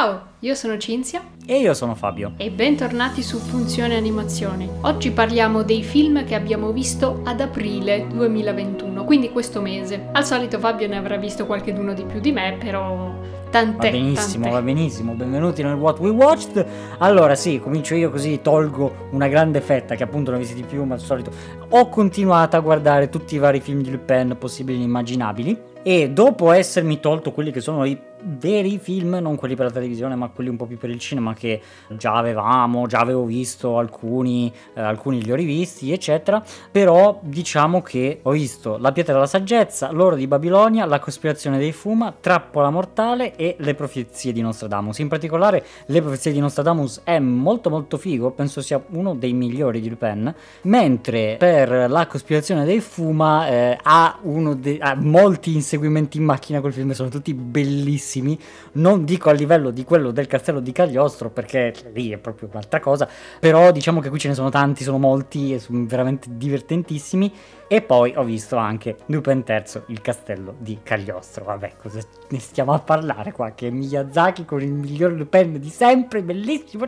Ciao, io sono Cinzia E io sono Fabio. e bentornati su Funzione Animazione. Oggi parliamo dei film che abbiamo visto ad aprile 2021, quindi questo mese. Al solito Fabio ne avrà visto qualcheduno di più di me, però tante, Va benissimo, tante. va benissimo. Benvenuti nel What We Watched. Allora, sì, comincio io così tolgo una grande fetta che appunto non ho visti di più, ma al solito ho continuato a guardare tutti i vari film di Lupin possibili e immaginabili. E dopo essermi tolto quelli che sono i veri film, non quelli per la televisione, ma quelli un po' più per il cinema che già avevamo, già avevo visto alcuni, eh, alcuni li ho rivisti, eccetera. Però diciamo che ho visto La pietra della saggezza, L'oro di Babilonia, La cospirazione dei Fuma, Trappola mortale e Le profezie di Nostradamus. In particolare, Le profezie di Nostradamus è molto molto figo, penso sia uno dei migliori di Lupin, mentre per La cospirazione dei Fuma eh, ha, de- ha molti inseguimenti in macchina quel film, sono tutti bellissimi. Non dico a livello di quello del castello di Cagliostro, perché lì è proprio un'altra cosa, però diciamo che qui ce ne sono tanti, sono molti e sono veramente divertentissimi. E poi ho visto anche Lupin III, il castello di Cagliostro. Vabbè, cosa ne stiamo a parlare qua? Che Miyazaki con il miglior Lupin di sempre, bellissimo.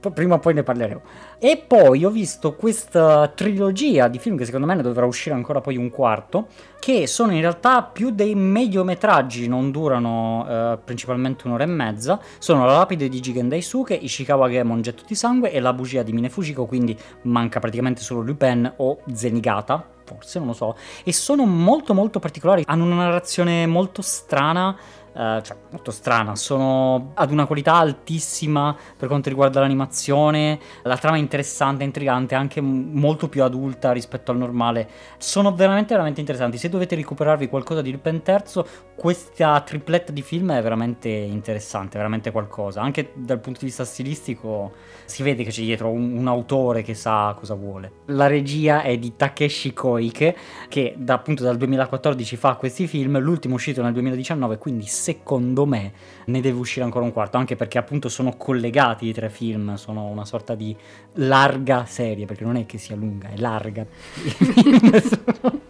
Prima o poi ne parleremo. E poi ho visto questa trilogia di film che secondo me ne dovrà uscire ancora poi un quarto, che sono in realtà più dei mediometraggi, non durano eh, principalmente un'ora e mezza. Sono La lapide di Jigen Daisuke, Ishikawa Gemon Getto di sangue e La bugia di Mine Fujiko, quindi manca praticamente solo Lupin o Zenigata, forse, non lo so. E sono molto molto particolari, hanno una narrazione molto strana, eh, cioè molto strana, sono ad una qualità altissima per quanto riguarda l'animazione, la trama è interessante, intrigante, anche molto più adulta rispetto al normale. Sono veramente veramente interessanti. Se dovete recuperarvi qualcosa di Lupin III, questa tripletta di film è veramente interessante, veramente qualcosa. Anche dal punto di vista stilistico si vede che c'è dietro un, un autore che sa cosa vuole. La regia è di Takeshi Koike, che da, appunto dal 2014 fa questi film, l'ultimo uscito nel 2019, quindi secondo me ne deve uscire ancora un quarto, anche perché appunto sono collegati i tre film, sono una sorta di larga serie, perché non è che sia lunga, è larga. I film sono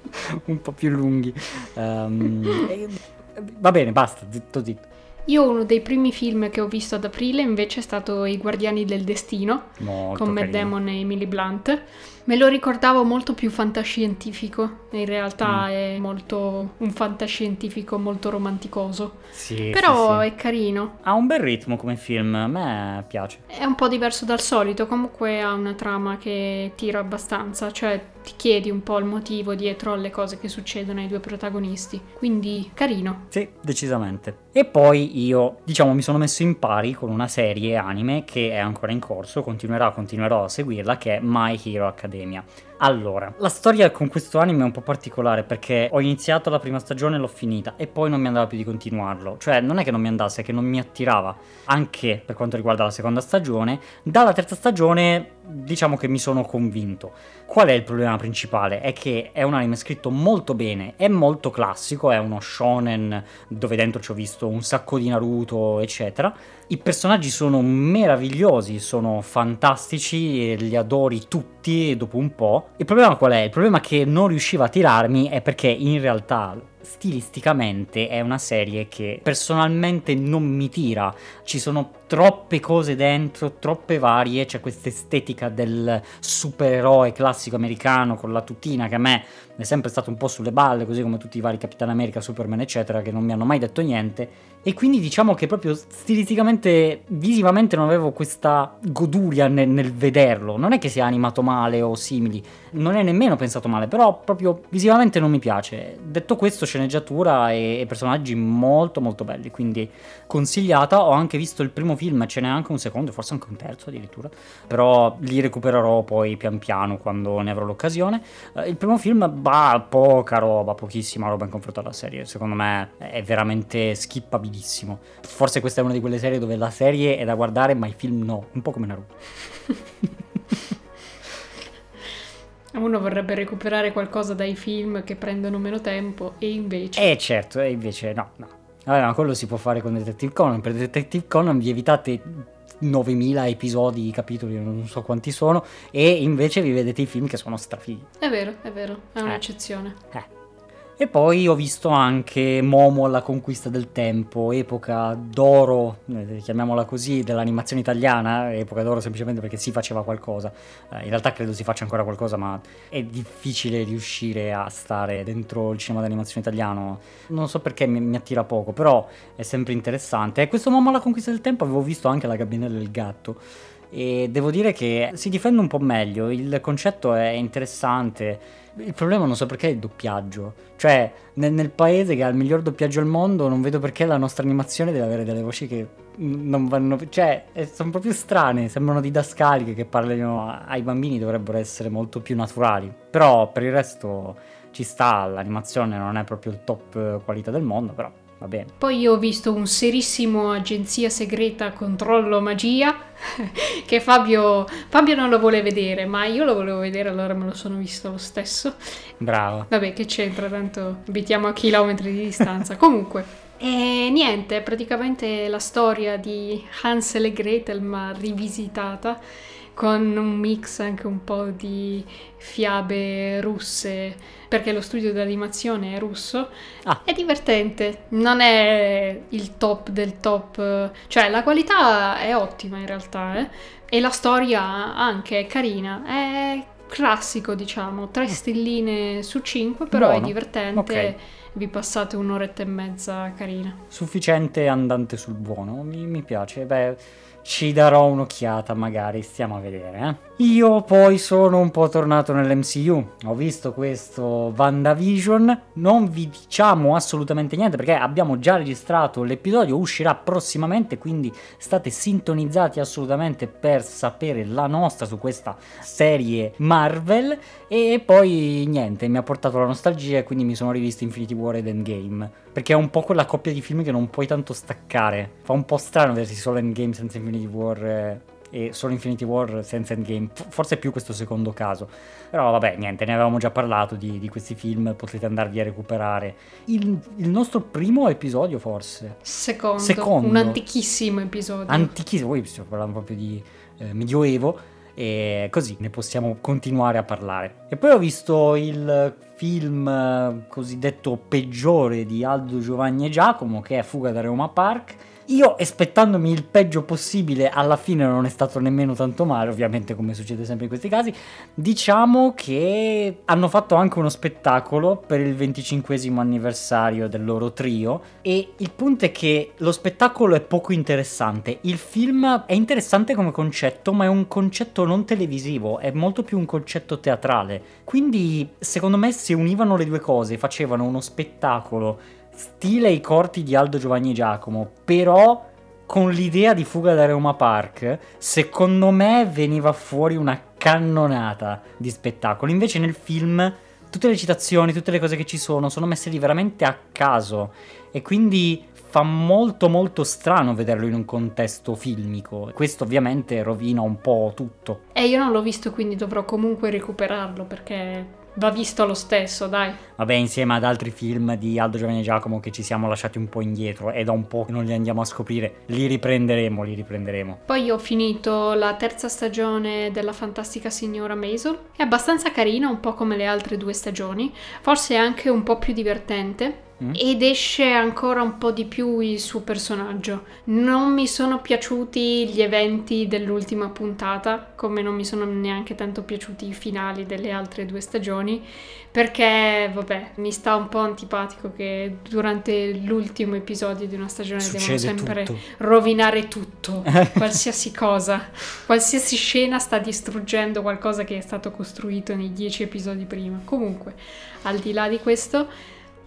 un po' più lunghi. E- va bene, basta, zitto zitto. Io uno dei primi film che ho visto ad aprile invece è stato I Guardiani del Destino, Molto con Matt. Damon e Emily Blunt. Me lo ricordavo molto più fantascientifico, in realtà Mm. è molto un fantascientifico molto romanticoso. Sì, Però sì, sì. è carino. Ha un bel ritmo come film, a me piace. È un po' diverso dal solito, comunque ha una trama che tira abbastanza, cioè ti chiedi un po' il motivo dietro alle cose che succedono ai due protagonisti. Quindi carino. Sì, decisamente. E poi io, diciamo, mi sono messo in pari con una serie anime che è ancora in corso, continuerò, continuerò a seguirla, che è My Hero Academia dell'Accademia. Allora, la storia con questo anime è un po' particolare perché ho iniziato la prima stagione e l'ho finita e poi non mi andava più di continuarlo. Cioè, non è che non mi andasse, è che non mi attirava. Anche per quanto riguarda la seconda stagione. Dalla terza stagione, diciamo che mi sono convinto. Qual è il problema principale? È che è un anime scritto molto bene, è molto classico, è uno shonen dove dentro ci ho visto un sacco di Naruto, eccetera. I personaggi sono meravigliosi, sono fantastici, li adori tutti dopo un po'. Il problema qual è? Il problema che non riusciva a tirarmi è perché in realtà stilisticamente è una serie che personalmente non mi tira. Ci sono troppe cose dentro, troppe varie, c'è questa estetica del supereroe classico americano con la tutina che a me è sempre stato un po' sulle balle, così come tutti i vari Capitan America, Superman, eccetera, che non mi hanno mai detto niente. E quindi diciamo che proprio stilisticamente, visivamente non avevo questa goduria nel, nel vederlo. Non è che sia animato male o simili, non è nemmeno pensato male, però proprio visivamente non mi piace. Detto questo, sceneggiatura e, e personaggi molto molto belli, quindi consigliata. Ho anche visto il primo film, ce n'è anche un secondo, forse anche un terzo addirittura, però li recupererò poi pian piano quando ne avrò l'occasione. Eh, il primo film, bah, poca roba, pochissima roba in confronto alla serie, secondo me è veramente skippabilissimo. Forse questa è una di quelle serie dove la serie è da guardare ma i film no, un po' come Naruto. Uno vorrebbe recuperare qualcosa dai film che prendono meno tempo e invece... Eh certo, e invece no, no. Vabbè, ma quello si può fare con Detective Conan. Per Detective Conan vi evitate 9000 episodi, capitoli, non so quanti sono, e invece vi vedete i film che sono strafighi. È vero, è vero, è Eh. un'eccezione. Eh. E poi ho visto anche Momo alla conquista del tempo, epoca d'oro, eh, chiamiamola così, dell'animazione italiana, epoca d'oro semplicemente perché si faceva qualcosa. Eh, in realtà credo si faccia ancora qualcosa, ma è difficile riuscire a stare dentro il cinema d'animazione italiano. Non so perché mi, mi attira poco, però è sempre interessante. E questo Momo alla conquista del tempo avevo visto anche la gabinella del gatto e devo dire che si difende un po' meglio, il concetto è interessante il problema non so perché è il doppiaggio. Cioè, nel, nel, paese che ha il miglior doppiaggio al mondo, non vedo perché la nostra animazione deve avere delle voci che non vanno. Cioè, sono proprio strane. Sembrano didascaliche che parlino ai bambini, dovrebbero essere molto più naturali. Però per il resto ci sta, l'animazione non è proprio il top qualità del mondo, però va bene. Poi io ho visto un serissimo agenzia segreta controllo magia che Fabio, Fabio non lo vuole vedere, ma io lo volevo vedere, allora me lo sono visto lo stesso. Bravo. Vabbè, che c'entra, tanto abitiamo a chilometri di distanza. Comunque. E niente, praticamente la storia di Hansel e Gretel ma rivisitata con un mix anche un po' di fiabe russe, perché lo studio di animazione è russo. Ah. È divertente, non è il top del top, cioè la qualità è ottima in realtà, eh? e la storia anche è carina, è classico diciamo, tre mm. stelline su cinque, però Buono. è divertente. Okay. Vi passate un'oretta e mezza carina. Sufficiente andante sul buono, mi, mi piace. Beh, ci darò un'occhiata magari, stiamo a vedere. Eh? Io poi sono un po' tornato nell'MCU, ho visto questo WandaVision, non vi diciamo assolutamente niente perché abbiamo già registrato l'episodio, uscirà prossimamente, quindi state sintonizzati assolutamente per sapere la nostra su questa serie Marvel. E poi niente, mi ha portato la nostalgia e quindi mi sono rivisto Infinity War ed Endgame, perché è un po' quella coppia di film che non puoi tanto staccare, fa un po' strano vedersi solo Endgame senza Infinity War. Eh e solo Infinity War senza Endgame, forse è più questo secondo caso. Però vabbè, niente, ne avevamo già parlato di, di questi film, potete andarvi a recuperare. Il, il, nostro primo episodio forse? Secondo, secondo. un antichissimo episodio. Antichissimo, poi stiamo parlando proprio di eh, Medioevo e così ne possiamo continuare a parlare. E poi ho visto il film eh, cosiddetto peggiore di Aldo Giovanni e Giacomo che è Fuga da Roma Park io aspettandomi il peggio possibile, alla fine non è stato nemmeno tanto male, ovviamente come succede sempre in questi casi. Diciamo che hanno fatto anche uno spettacolo per il 25 anniversario del loro trio e il punto è che lo spettacolo è poco interessante. Il film è interessante come concetto, ma è un concetto non televisivo, è molto più un concetto teatrale. Quindi, secondo me, se univano le due cose, facevano uno spettacolo stile i corti di Aldo Giovanni Giacomo, però con l'idea di fuga da Reuma Park, secondo me veniva fuori una cannonata di spettacolo. Invece nel film tutte le citazioni, tutte le cose che ci sono sono messe lì veramente a caso e quindi fa molto molto strano vederlo in un contesto filmico. Questo ovviamente rovina un po' tutto. E io non l'ho visto, quindi dovrò comunque recuperarlo perché va visto lo stesso, dai. Vabbè, insieme ad altri film di Aldo Giovanni e Giacomo che ci siamo lasciati un po' indietro e da un po' che non li andiamo a scoprire, li riprenderemo, li riprenderemo. Poi ho finito la terza stagione della Fantastica Signora Maisel. È abbastanza carina, un po' come le altre due stagioni, forse anche un po' più divertente Mm. ed esce ancora un po' di più il suo personaggio. Non mi sono piaciuti gli eventi dell'ultima puntata, come non mi sono neanche tanto piaciuti i finali delle altre due stagioni, perché vabbè, mi sta un po' antipatico che durante l'ultimo episodio di una stagione Succede devono sempre tutto. rovinare tutto, qualsiasi cosa, qualsiasi scena sta distruggendo qualcosa che è stato costruito nei dieci episodi prima. Comunque, al di là di questo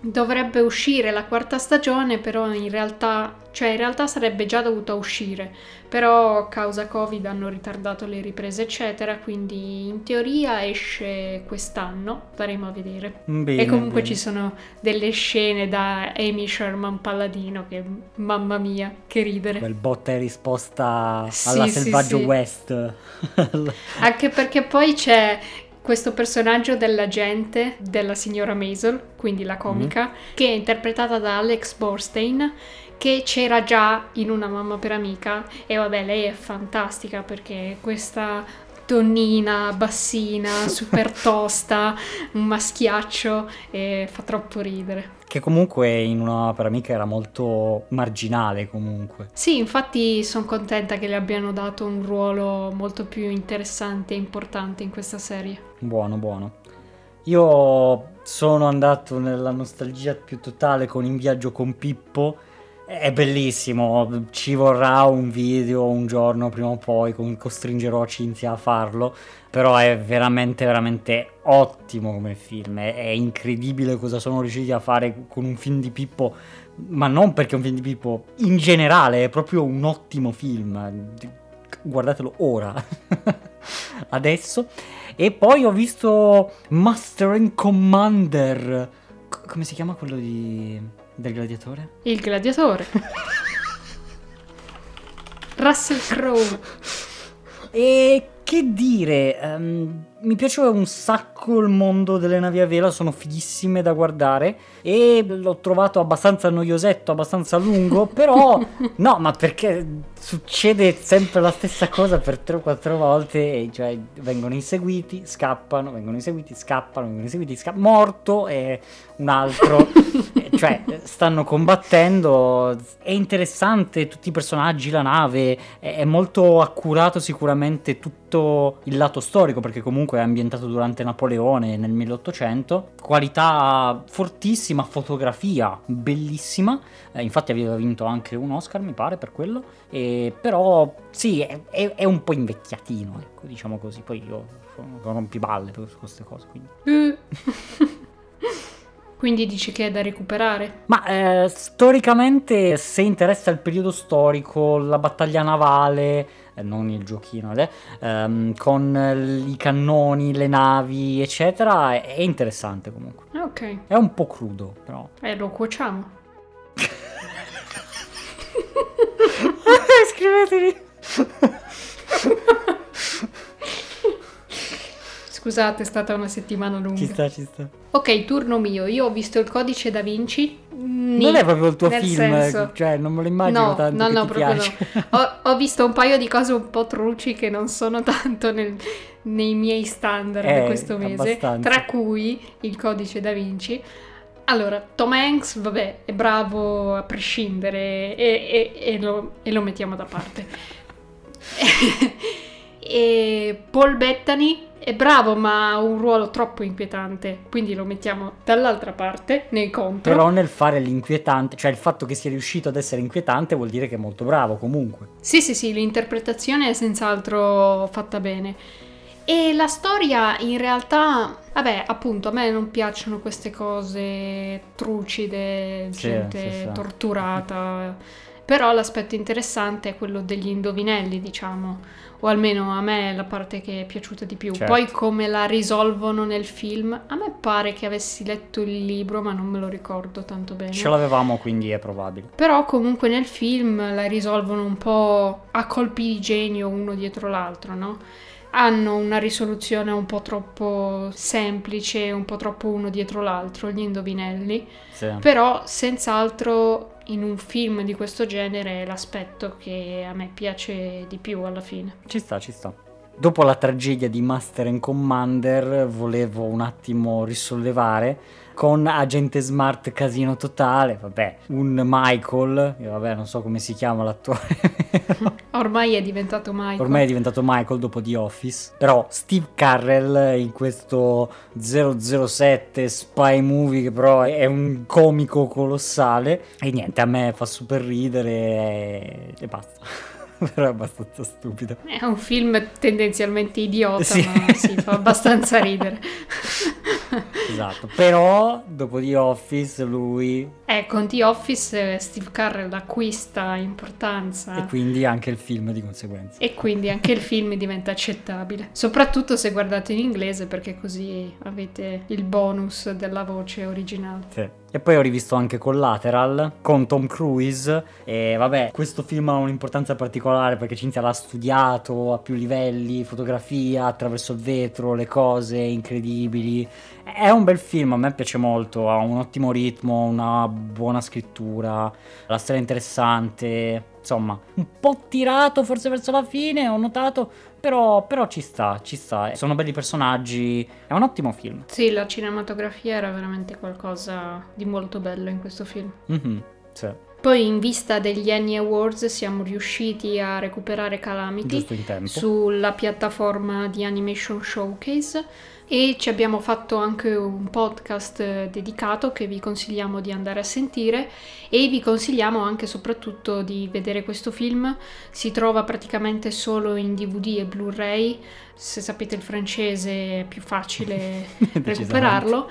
Dovrebbe uscire la quarta stagione, però in realtà, cioè in realtà sarebbe già dovuta uscire, però a causa Covid hanno ritardato le riprese, eccetera, quindi in teoria esce quest'anno, staremo a vedere. Bene, e comunque bene. ci sono delle scene da Amy Sherman Palladino che mamma mia, che ridere. Quel botta e risposta alla sì, Selvaggio sì, sì. West. Anche perché poi c'è questo personaggio dell'agente della signora Maisel, quindi la comica, mm. che è interpretata da Alex Borstein, che c'era già in Una mamma per amica e vabbè, lei è fantastica perché questa donnina, bassina, super tosta, un maschiaccio e fa troppo ridere. Che comunque in un'opera mica era molto marginale comunque. Sì, infatti sono contenta che le abbiano dato un ruolo molto più interessante e importante in questa serie. Buono, buono. Io sono andato nella nostalgia più totale con In viaggio con Pippo. È bellissimo, ci vorrà un video un giorno prima o poi, costringerò Cinzia a farlo, però è veramente veramente ottimo come film, è, incredibile cosa sono riusciti a fare con un film di Pippo, ma non perché è un film di Pippo, in generale è proprio un ottimo film, guardatelo ora, adesso. E poi ho visto Master and Commander, come si chiama quello di... Del gladiatore? Il gladiatore. Russell Crowe. E che dire, um, mi piace un sacco il mondo delle navi a vela, sono fighissime da guardare e l'ho trovato abbastanza noiosetto, abbastanza lungo, però no, ma perché succede sempre la stessa cosa per 3 o 4 volte, cioè vengono inseguiti, scappano, vengono inseguiti, scappano, vengono inseguiti, scappano, morto e un altro, cioè stanno combattendo, è interessante tutti i personaggi, la nave, è molto accurato sicuramente tutto il lato storico perché comunque comunque è ambientato durante Napoleone nel 1800, qualità fortissima, fotografia bellissima, eh, infatti aveva vinto anche un Oscar mi pare per quello, e, però sì è, è, è, un po' invecchiatino, ecco diciamo così, poi io sono rompiballe per queste cose. Quindi. Uh. Quindi dici che è da recuperare? Ma eh, storicamente, se interessa il periodo storico, la battaglia navale, non il giochino, eh, ehm, con i cannoni, le navi, eccetera, è, è interessante comunque. Ok. È un po' crudo, però. Eh, lo cuociamo. Scrivetemi. Scusate, è stata una settimana lunga. Ci sta, ci sta. Ok, turno mio. Io ho visto il codice da Vinci. Non è proprio il tuo film, senso... cioè non me lo immagino no, tanto. No, no, proprio piace. no. Ho, ho, visto un paio di cose un po' truci che non sono tanto nel, nei miei standard eh, questo mese, abbastanza. tra cui il codice da Vinci. Allora, Tom Hanks, vabbè, è bravo a prescindere e, e, e, lo, e lo mettiamo da parte. e Paul Bettany è bravo, ma ha un ruolo troppo inquietante, quindi lo mettiamo dall'altra parte, nei contro. Però nel fare l'inquietante, cioè il fatto che sia riuscito ad essere inquietante vuol dire che è molto bravo comunque. Sì, sì, sì, l'interpretazione è senz'altro fatta bene. E la storia in realtà, vabbè, appunto, a me non piacciono queste cose trucide, gente sì, sì, sì. torturata. Però l'aspetto interessante è quello degli indovinelli, diciamo, o almeno a me è la parte che è piaciuta di più. Certo. Poi come la risolvono nel film, a me pare che avessi letto il libro, ma non me lo ricordo tanto bene. Ce l'avevamo, quindi è probabile. Però comunque nel film la risolvono un po' a colpi di genio uno dietro l'altro, no? Hanno una risoluzione un po' troppo semplice, un po' troppo uno dietro l'altro, gli indovinelli, sì. però senz'altro in un film di questo genere è l'aspetto che a me piace di più alla fine. Ci sta, ci sta. Dopo la tragedia di Master and Commander volevo un attimo risollevare con Agente Smart Casino Totale, vabbè, un Michael, vabbè non so come si chiama l'attore. Ormai è diventato Michael. Ormai è diventato Michael dopo The Office, però Steve Carrell in questo 007 spy movie che però è un comico colossale e niente, a me fa super ridere e, e basta. però è abbastanza stupido. È un film tendenzialmente idiota, Sì. ma sì, fa abbastanza ridere. Esatto, però dopo The Office lui Eh, con The Office eh, Steve Carrell acquista importanza e quindi anche il film di conseguenza. e quindi anche il film diventa accettabile. Soprattutto se guardate in inglese perché così avete il bonus della voce originale. Sì. E poi ho rivisto anche Collateral con Tom Cruise e vabbè, questo film ha un'importanza particolare perché Cinzia l'ha studiato a più livelli, fotografia attraverso il vetro, le cose incredibili. È un bel film, a me piace molto, ha un ottimo ritmo, una buona scrittura, la storia è interessante. insomma, un po' tirato forse verso la fine, ho notato, però, però ci sta, ci sta. Sono belli personaggi, è un ottimo film. Sì, la cinematografia era veramente qualcosa di molto bello in questo film. Mm-hmm, sì. Poi in vista degli Annie Awards siamo riusciti a recuperare Calamity sulla piattaforma di Animation Showcase e ci abbiamo fatto anche un podcast dedicato che vi consigliamo di andare a sentire e vi consigliamo anche soprattutto di vedere questo film. Si trova praticamente solo in DVD e Blu-ray, se sapete il francese è più facile recuperarlo,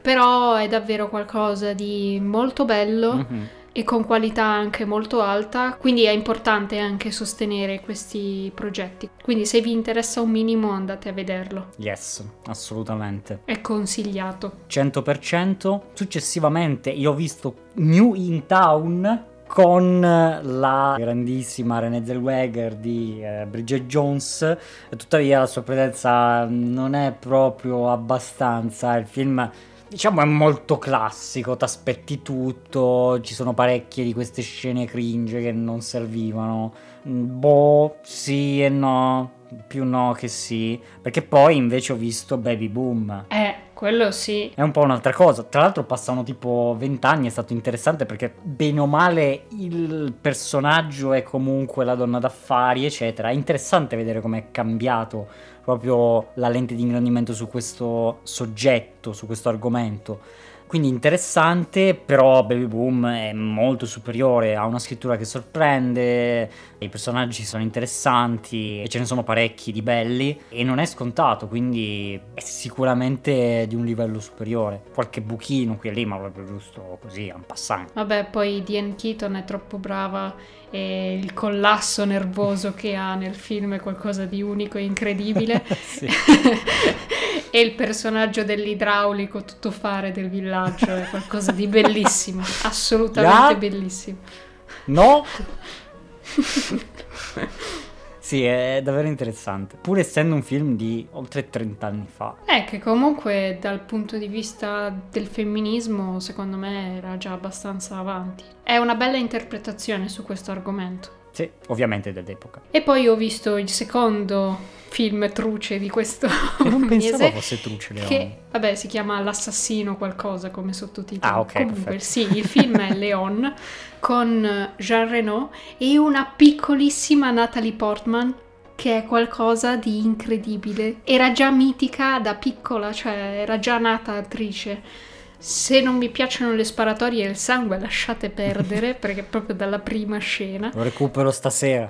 però è davvero qualcosa di molto bello. Mm-hmm e con qualità anche molto alta, quindi è importante anche sostenere questi progetti. Quindi se vi interessa un minimo andate a vederlo. Yes, assolutamente. È consigliato. 100%. Successivamente io ho visto New in Town con la grandissima Renée Zellweger di eh, Bridget Jones, tuttavia la sua presenza non è proprio abbastanza, il film diciamo è molto classico, ti aspetti tutto, ci sono parecchie di queste scene cringe che non servivano. Mm, boh, sì e no, più no che sì, perché poi invece ho visto Baby Boom. Eh, quello sì. È un po' un'altra cosa. Tra l'altro passano tipo vent'anni, è stato interessante perché bene o male il personaggio è comunque la donna d'affari, eccetera. È interessante vedere com'è cambiato proprio la lente di ingrandimento su questo soggetto, su questo argomento. Quindi interessante, però Baby Boom è molto superiore, ha una scrittura che sorprende, i personaggi sono interessanti e ce ne sono parecchi di belli e non è scontato, quindi è sicuramente di un livello superiore. Qualche buchino qui e lì, ma proprio giusto così, un passante. Vabbè, poi Diane Keaton è troppo brava e il collasso nervoso che ha nel film è qualcosa di unico e incredibile. e il personaggio dell'idraulico tutto fare del villaggio è qualcosa di bellissimo, assolutamente yeah. bellissimo. No? Sì, è davvero interessante. Pur essendo un film di oltre 30 anni fa. È che comunque dal punto di vista del femminismo, secondo me era già abbastanza avanti. È una bella interpretazione su questo argomento. Sì, ovviamente dell'epoca. E poi ho visto il secondo film truce di questo che non mese. pensavo fosse truce, Leon. Che, vabbè, si chiama L'assassino qualcosa come sottotitolo. Ah, ok, Comunque, perfetto. sì, il film è Leon con Jean Reno e una piccolissima Natalie Portman che è qualcosa di incredibile. Era già mitica da piccola, cioè era già nata attrice se non mi piacciono le sparatorie e il sangue, lasciate perdere perché proprio dalla prima scena. Lo recupero stasera.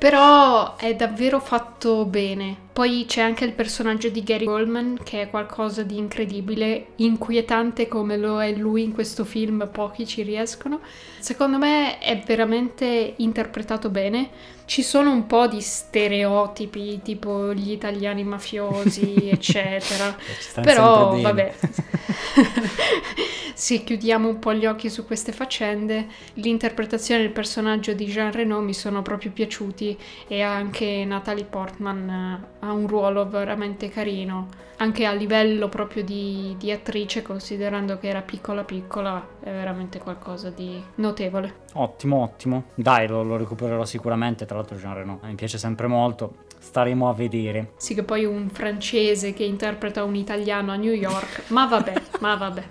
Però è davvero fatto bene. Poi c'è anche il personaggio di Gary Goldman che è qualcosa di incredibile, inquietante come lo è lui in questo film, pochi ci riescono. Secondo me è veramente interpretato bene. Ci sono un po' di stereotipi, tipo gli italiani mafiosi, eccetera. Però vabbè. Se chiudiamo un po' gli occhi su queste faccende, l'interpretazione del personaggio di Jean Reno mi sono proprio piaciuti e anche Natalie Portman eh, ha un ruolo veramente carino, anche a livello proprio di, di attrice, considerando che era piccola piccola, è veramente qualcosa di notevole. Ottimo, ottimo. Dai, lo, lo recupererò sicuramente, tra l'altro Jean Reno mi piace sempre molto staremo a vedere. Sì, che poi un francese che interpreta un italiano a New York, ma vabbè, ma vabbè.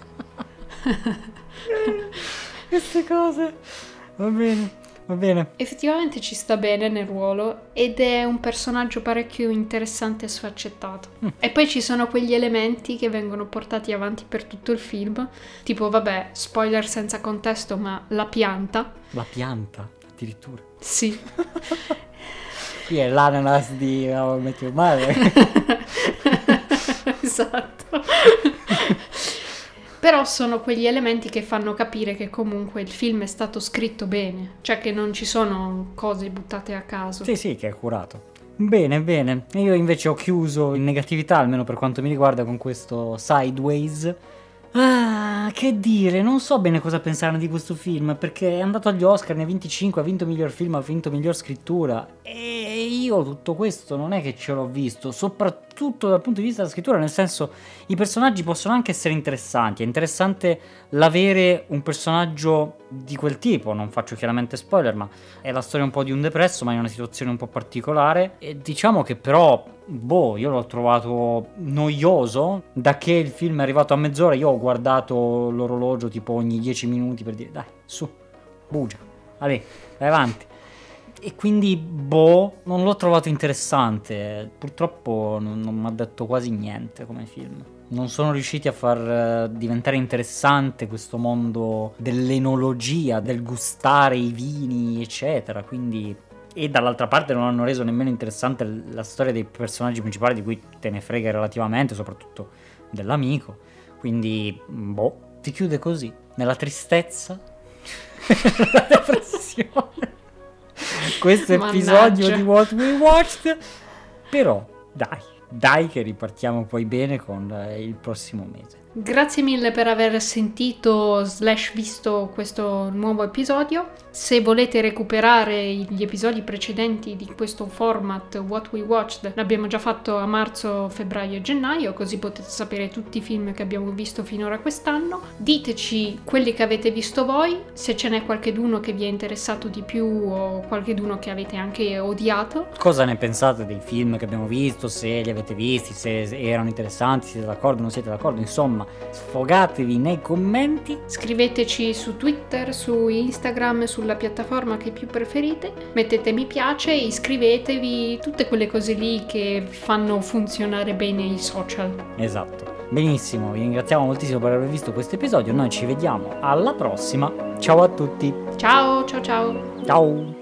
Queste cose. Va bene. Va bene. Effettivamente ci sta bene nel ruolo ed è un personaggio parecchio interessante e sfaccettato. Mm. E poi ci sono quegli elementi che vengono portati avanti per tutto il film, tipo vabbè, spoiler senza contesto, ma la pianta. La pianta, addirittura. Sì. Qui è l'ananas di How I Met Your Mother. esatto. Però sono quegli elementi che fanno capire che comunque il film è stato scritto bene, cioè che non ci sono cose buttate a caso. Sì, sì, che è curato. Bene, bene. Io invece ho chiuso in negatività, almeno per quanto mi riguarda, con questo Sideways Ah, che dire, non so bene cosa pensare di questo film perché è andato agli Oscar, ne ha 25, ha vinto miglior film, ha vinto miglior scrittura e io tutto questo non è che ce l'ho visto, soprattutto dal punto di vista della scrittura, nel senso i personaggi possono anche essere interessanti, è interessante l'avere un personaggio di quel tipo, non faccio chiaramente spoiler, ma è la storia un po' di un depresso, ma in una situazione un po' particolare. E diciamo che però boh, io l'ho trovato noioso, da che il film è arrivato a mezz'ora io ho guardato l'orologio tipo ogni 10 minuti per dire dai, su, bugia, vai avanti e quindi, boh, non l'ho trovato interessante. Purtroppo non, non mi ha detto quasi niente come film. Non sono riusciti a far uh, diventare interessante questo mondo dell'enologia, del gustare i vini, eccetera. Quindi. E dall'altra parte non hanno reso nemmeno interessante la storia dei personaggi principali, di cui te ne frega relativamente, soprattutto dell'amico. Quindi, boh, ti chiude così, nella tristezza, nella depressione questo episodio di What We Watched. Però, dai, dai che ripartiamo poi bene con eh, il prossimo mese. Grazie mille per aver sentito slash visto questo nuovo episodio. Se volete recuperare gli episodi precedenti di questo format What We Watched, l'abbiamo già fatto a marzo, febbraio e gennaio, così potete sapere tutti i film che abbiamo visto finora quest'anno. Diteci quelli che avete visto voi, se ce n'è qualcheduno che vi è interessato di più o qualcheduno che avete anche odiato. Cosa ne pensate dei film che abbiamo visto, se li avete visti, se erano interessanti, siete d'accordo non siete d'accordo, insomma sfogatevi nei commenti. Scriveteci su Twitter, su Instagram, sulla piattaforma che più preferite, mettete mi piace, iscrivetevi, tutte quelle cose lì che fanno funzionare bene i social. Esatto. Benissimo, vi ringraziamo moltissimo per aver visto questo episodio, noi ci vediamo alla prossima. Ciao a tutti. Ciao, ciao ciao. Ciao.